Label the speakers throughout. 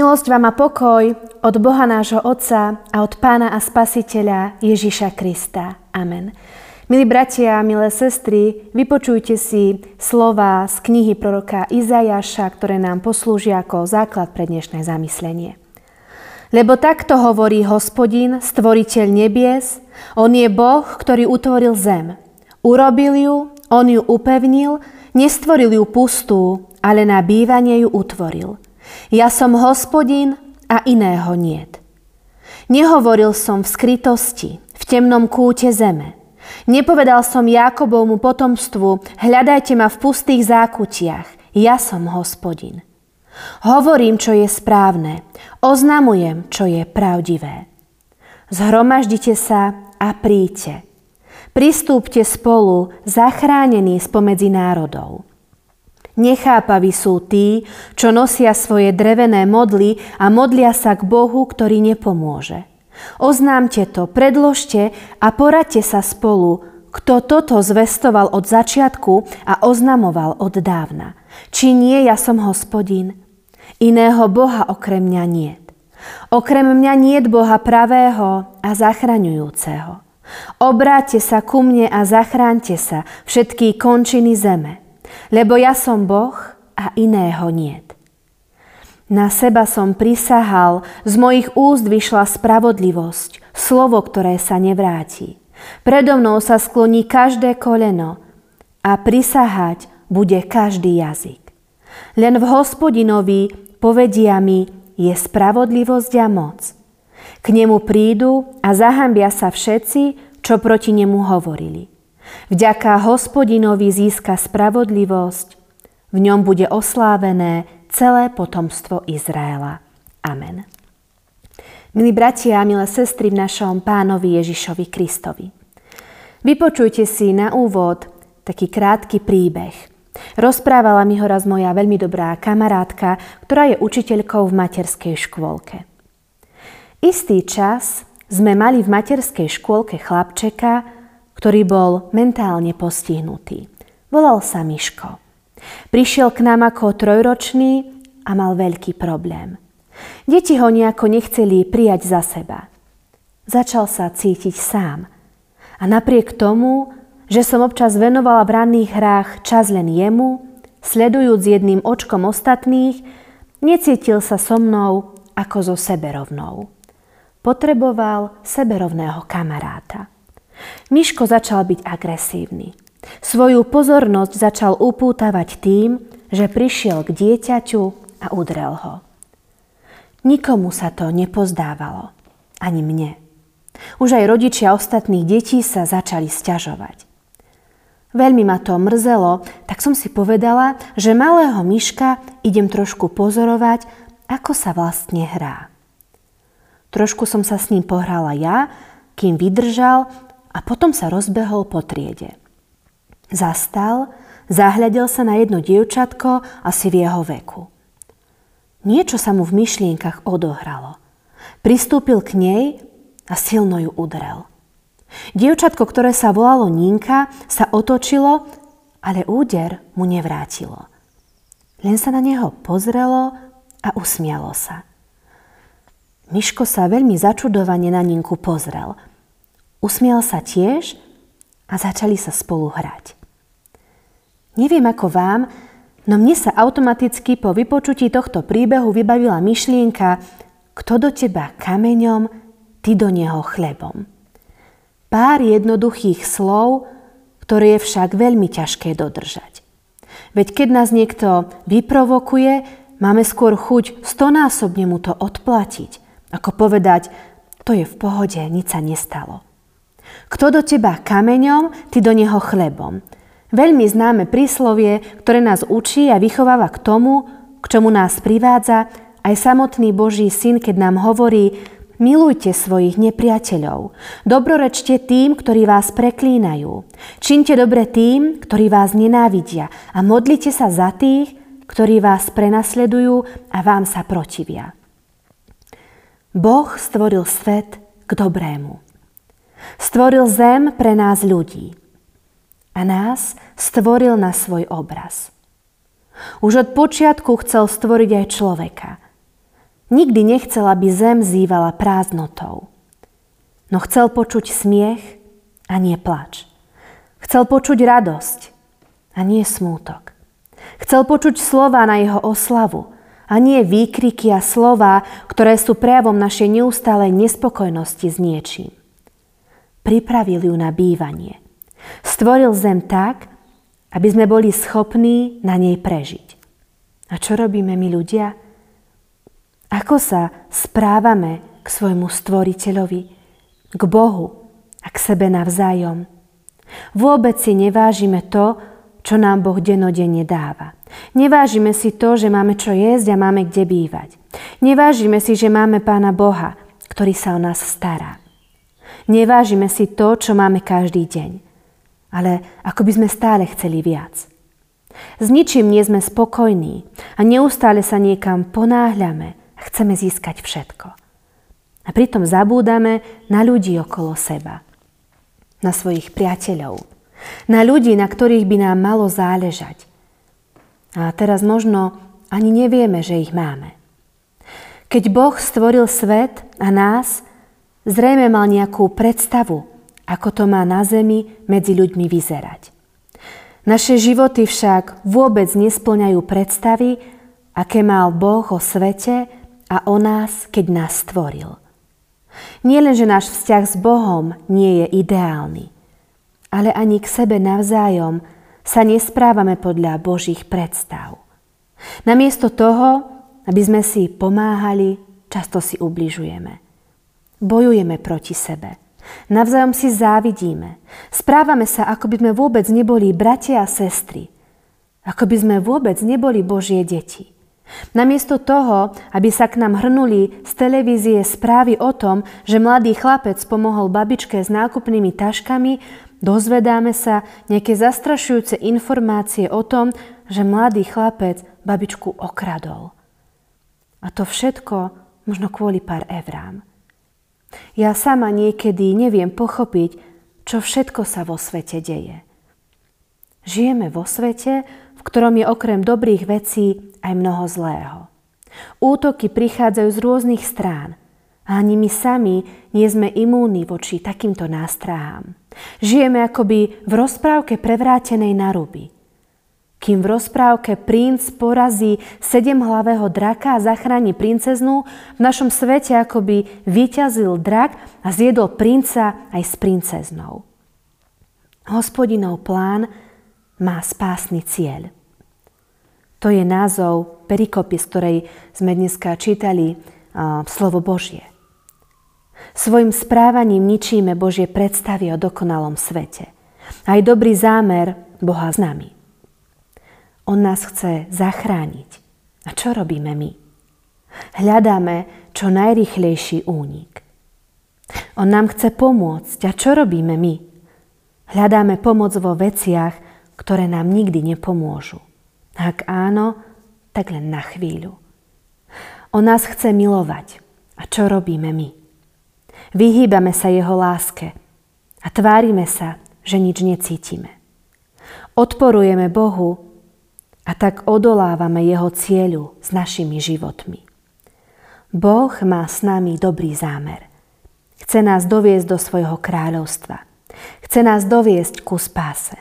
Speaker 1: Milosť vám a pokoj od Boha nášho Otca a od Pána a Spasiteľa Ježiša Krista. Amen. Milí bratia milé sestry, vypočujte si slova z knihy proroka Izajaša, ktoré nám poslúžia ako základ pre dnešné zamyslenie. Lebo takto hovorí hospodin, stvoriteľ nebies, on je Boh, ktorý utvoril zem. Urobil ju, on ju upevnil, nestvoril ju pustú, ale na bývanie ju utvoril – ja som hospodin a iného niet. Nehovoril som v skrytosti, v temnom kúte zeme. Nepovedal som Jakobovmu potomstvu, hľadajte ma v pustých zákutiach, ja som hospodin. Hovorím, čo je správne, oznamujem, čo je pravdivé. Zhromaždite sa a príďte. Pristúpte spolu, zachránení spomedzi národov. Nechápaví sú tí, čo nosia svoje drevené modly a modlia sa k Bohu, ktorý nepomôže. Oznámte to, predložte a poradte sa spolu, kto toto zvestoval od začiatku a oznamoval od dávna. Či nie ja som hospodin? Iného Boha okrem mňa niet. Okrem mňa niet Boha pravého a zachraňujúceho. Obráťte sa ku mne a zachránte sa, všetky končiny zeme lebo ja som Boh a iného niet. Na seba som prisahal, z mojich úst vyšla spravodlivosť, slovo, ktoré sa nevráti. Predo mnou sa skloní každé koleno a prisahať bude každý jazyk. Len v hospodinovi povedia mi je spravodlivosť a moc. K nemu prídu a zahambia sa všetci, čo proti nemu hovorili. Vďaka hospodinovi získa spravodlivosť, v ňom bude oslávené celé potomstvo Izraela. Amen. Milí bratia a milé sestry v našom pánovi Ježišovi Kristovi. Vypočujte si na úvod taký krátky príbeh. Rozprávala mi ho raz moja veľmi dobrá kamarátka, ktorá je učiteľkou v materskej škôlke. Istý čas sme mali v materskej škôlke chlapčeka, ktorý bol mentálne postihnutý. Volal sa Miško. Prišiel k nám ako trojročný a mal veľký problém. Deti ho nejako nechceli prijať za seba. Začal sa cítiť sám. A napriek tomu, že som občas venovala v ranných hrách čas len jemu, sledujúc jedným očkom ostatných, necítil sa so mnou ako so seberovnou. Potreboval seberovného kamaráta. Miško začal byť agresívny. Svoju pozornosť začal upútavať tým, že prišiel k dieťaťu a udrel ho. Nikomu sa to nepozdávalo. Ani mne. Už aj rodičia ostatných detí sa začali sťažovať. Veľmi ma to mrzelo, tak som si povedala, že malého myška idem trošku pozorovať, ako sa vlastne hrá. Trošku som sa s ním pohrala ja, kým vydržal a potom sa rozbehol po triede. Zastal, zahľadil sa na jedno dievčatko asi v jeho veku. Niečo sa mu v myšlienkach odohralo. Pristúpil k nej a silno ju udrel. Dievčatko, ktoré sa volalo Ninka, sa otočilo, ale úder mu nevrátilo. Len sa na neho pozrelo a usmialo sa. Miško sa veľmi začudovane na Ninku pozrel – Usmiel sa tiež a začali sa spolu hrať. Neviem ako vám, no mne sa automaticky po vypočutí tohto príbehu vybavila myšlienka, kto do teba kameňom, ty do neho chlebom. Pár jednoduchých slov, ktoré je však veľmi ťažké dodržať. Veď keď nás niekto vyprovokuje, máme skôr chuť stonásobne mu to odplatiť, ako povedať, to je v pohode, nič sa nestalo. Kto do teba kameňom, ty do neho chlebom. Veľmi známe príslovie, ktoré nás učí a vychováva k tomu, k čomu nás privádza aj samotný Boží syn, keď nám hovorí Milujte svojich nepriateľov. Dobrorečte tým, ktorí vás preklínajú. Činte dobre tým, ktorí vás nenávidia. A modlite sa za tých, ktorí vás prenasledujú a vám sa protivia. Boh stvoril svet k dobrému. Stvoril zem pre nás ľudí a nás stvoril na svoj obraz. Už od počiatku chcel stvoriť aj človeka. Nikdy nechcel, aby zem zývala prázdnotou. No chcel počuť smiech a nie plač. Chcel počuť radosť a nie smútok. Chcel počuť slova na jeho oslavu a nie výkriky a slova, ktoré sú prejavom našej neustálej nespokojnosti s niečím. Pripravil ju na bývanie. Stvoril zem tak, aby sme boli schopní na nej prežiť. A čo robíme my ľudia? Ako sa správame k svojmu stvoriteľovi, k Bohu a k sebe navzájom? Vôbec si nevážime to, čo nám Boh denodenne dáva. Nevážime si to, že máme čo jesť a máme kde bývať. Nevážime si, že máme Pána Boha, ktorý sa o nás stará. Nevážime si to, čo máme každý deň ale ako by sme stále chceli viac. S ničím nie sme spokojní a neustále sa niekam ponáhľame a chceme získať všetko. A pritom zabúdame na ľudí okolo seba, na svojich priateľov, na ľudí, na ktorých by nám malo záležať. A teraz možno ani nevieme, že ich máme. Keď Boh stvoril svet a nás, zrejme mal nejakú predstavu ako to má na zemi medzi ľuďmi vyzerať. Naše životy však vôbec nesplňajú predstavy, aké mal Boh o svete a o nás, keď nás stvoril. Nie len, že náš vzťah s Bohom nie je ideálny, ale ani k sebe navzájom sa nesprávame podľa Božích predstav. Namiesto toho, aby sme si pomáhali, často si ubližujeme. Bojujeme proti sebe. Navzájom si závidíme. Správame sa, ako by sme vôbec neboli bratia a sestry. Ako by sme vôbec neboli Božie deti. Namiesto toho, aby sa k nám hrnuli z televízie správy o tom, že mladý chlapec pomohol babičke s nákupnými taškami, dozvedáme sa nejaké zastrašujúce informácie o tom, že mladý chlapec babičku okradol. A to všetko možno kvôli pár evrám. Ja sama niekedy neviem pochopiť, čo všetko sa vo svete deje. Žijeme vo svete, v ktorom je okrem dobrých vecí aj mnoho zlého. Útoky prichádzajú z rôznych strán a ani my sami nie sme imúni voči takýmto nástrahám. Žijeme akoby v rozprávke prevrátenej na ruby – kým v rozprávke princ porazí sedemhlavého draka a zachráni princeznú, v našom svete akoby vyťazil drak a zjedol princa aj s princeznou. Hospodinov plán má spásny cieľ. To je názov perikopy, z ktorej sme dneska čítali uh, slovo Božie. Svojim správaním ničíme Božie predstavy o dokonalom svete. Aj dobrý zámer Boha s nami. On nás chce zachrániť. A čo robíme my? Hľadáme čo najrychlejší únik. On nám chce pomôcť. A čo robíme my? Hľadáme pomoc vo veciach, ktoré nám nikdy nepomôžu. Ak áno, tak len na chvíľu. On nás chce milovať. A čo robíme my? Vyhýbame sa jeho láske a tvárime sa, že nič necítime. Odporujeme Bohu a tak odolávame jeho cieľu s našimi životmi. Boh má s nami dobrý zámer. Chce nás doviesť do svojho kráľovstva. Chce nás doviesť ku spáse.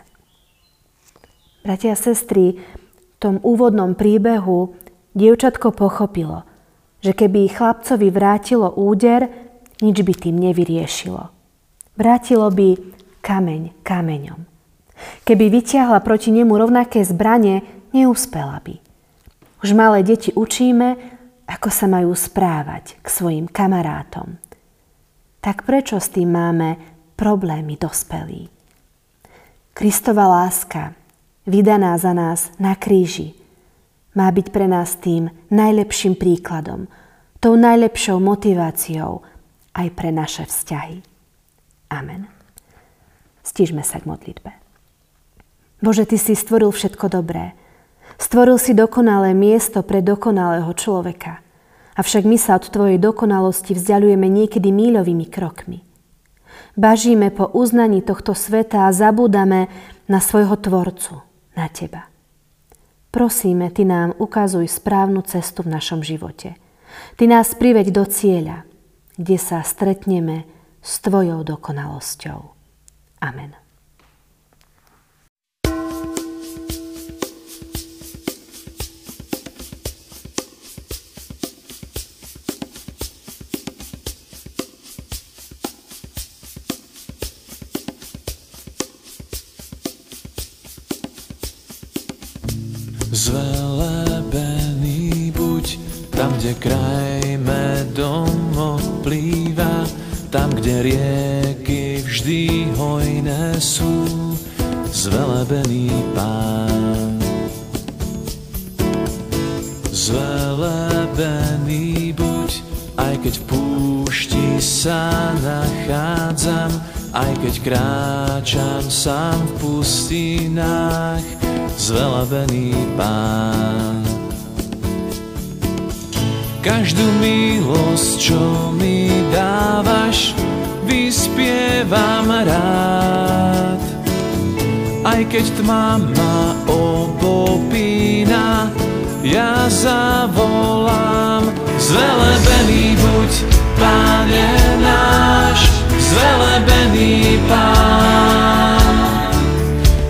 Speaker 1: Bratia a sestry, v tom úvodnom príbehu dievčatko pochopilo, že keby chlapcovi vrátilo úder, nič by tým nevyriešilo. Vrátilo by kameň kameňom. Keby vyťahla proti nemu rovnaké zbranie, neúspela by. Už malé deti učíme, ako sa majú správať k svojim kamarátom. Tak prečo s tým máme problémy dospelí? Kristova láska, vydaná za nás na kríži, má byť pre nás tým najlepším príkladom, tou najlepšou motiváciou aj pre naše vzťahy. Amen. Stížme sa k modlitbe. Bože, Ty si stvoril všetko dobré Stvoril si dokonalé miesto pre dokonalého človeka. Avšak my sa od Tvojej dokonalosti vzdialujeme niekedy míľovými krokmi. Bažíme po uznaní tohto sveta a zabúdame na svojho Tvorcu, na Teba. Prosíme, Ty nám ukazuj správnu cestu v našom živote. Ty nás priveď do cieľa, kde sa stretneme s Tvojou dokonalosťou. Amen.
Speaker 2: Rieky vždy hojné sú, zvelebený pán. Zvelebený buď, aj keď v púšti sa nachádzam, aj keď kráčam sám v pustinách, zvelebený pán. Každú milosť, čo mi vyspievam rád. Aj keď tma ma obopína, ja zavolám, zvelebený buď, Pane náš, zvelebený Pán.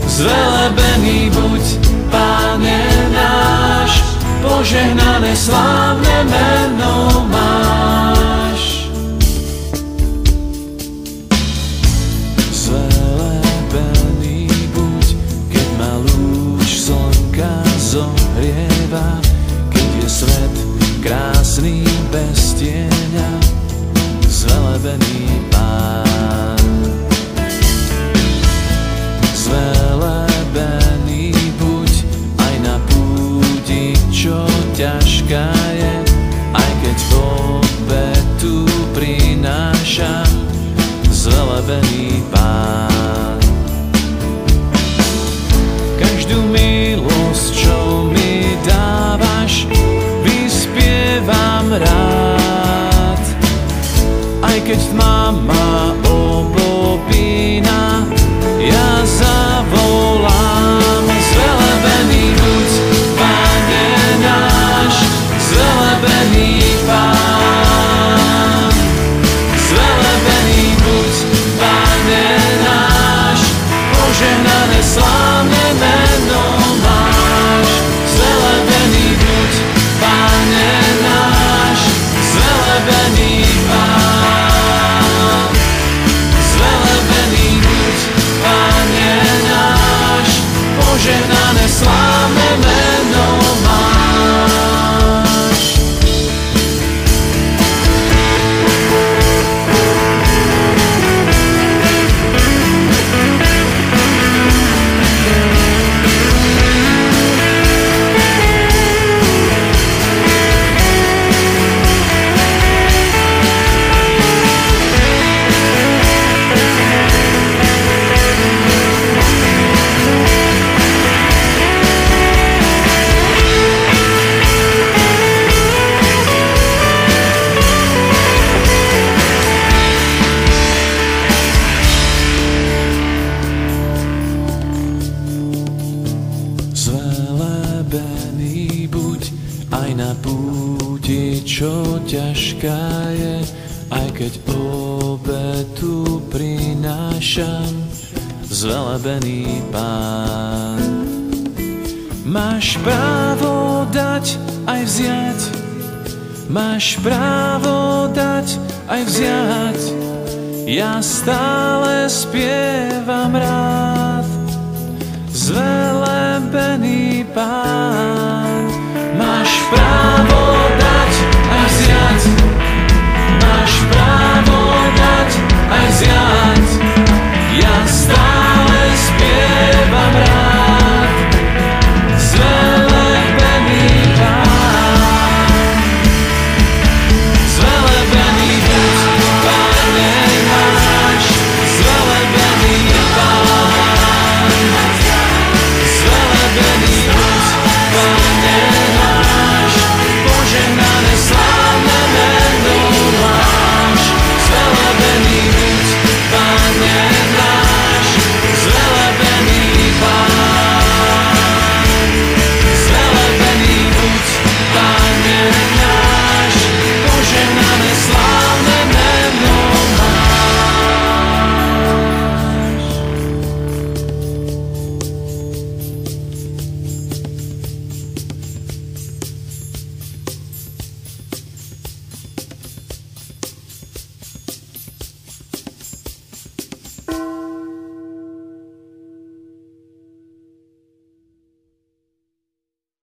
Speaker 2: Zvelebený buď, Pane náš, požehnané slávne meno máš. Prináša zvelebený pán. Každú milosť, čo mi dávaš, vyspievam rád. Aj keď tma ma oslabený pán. Máš právo dať aj vziať, máš právo dať aj vziať, ja stále spievam rád. Zvelebený pán, máš právo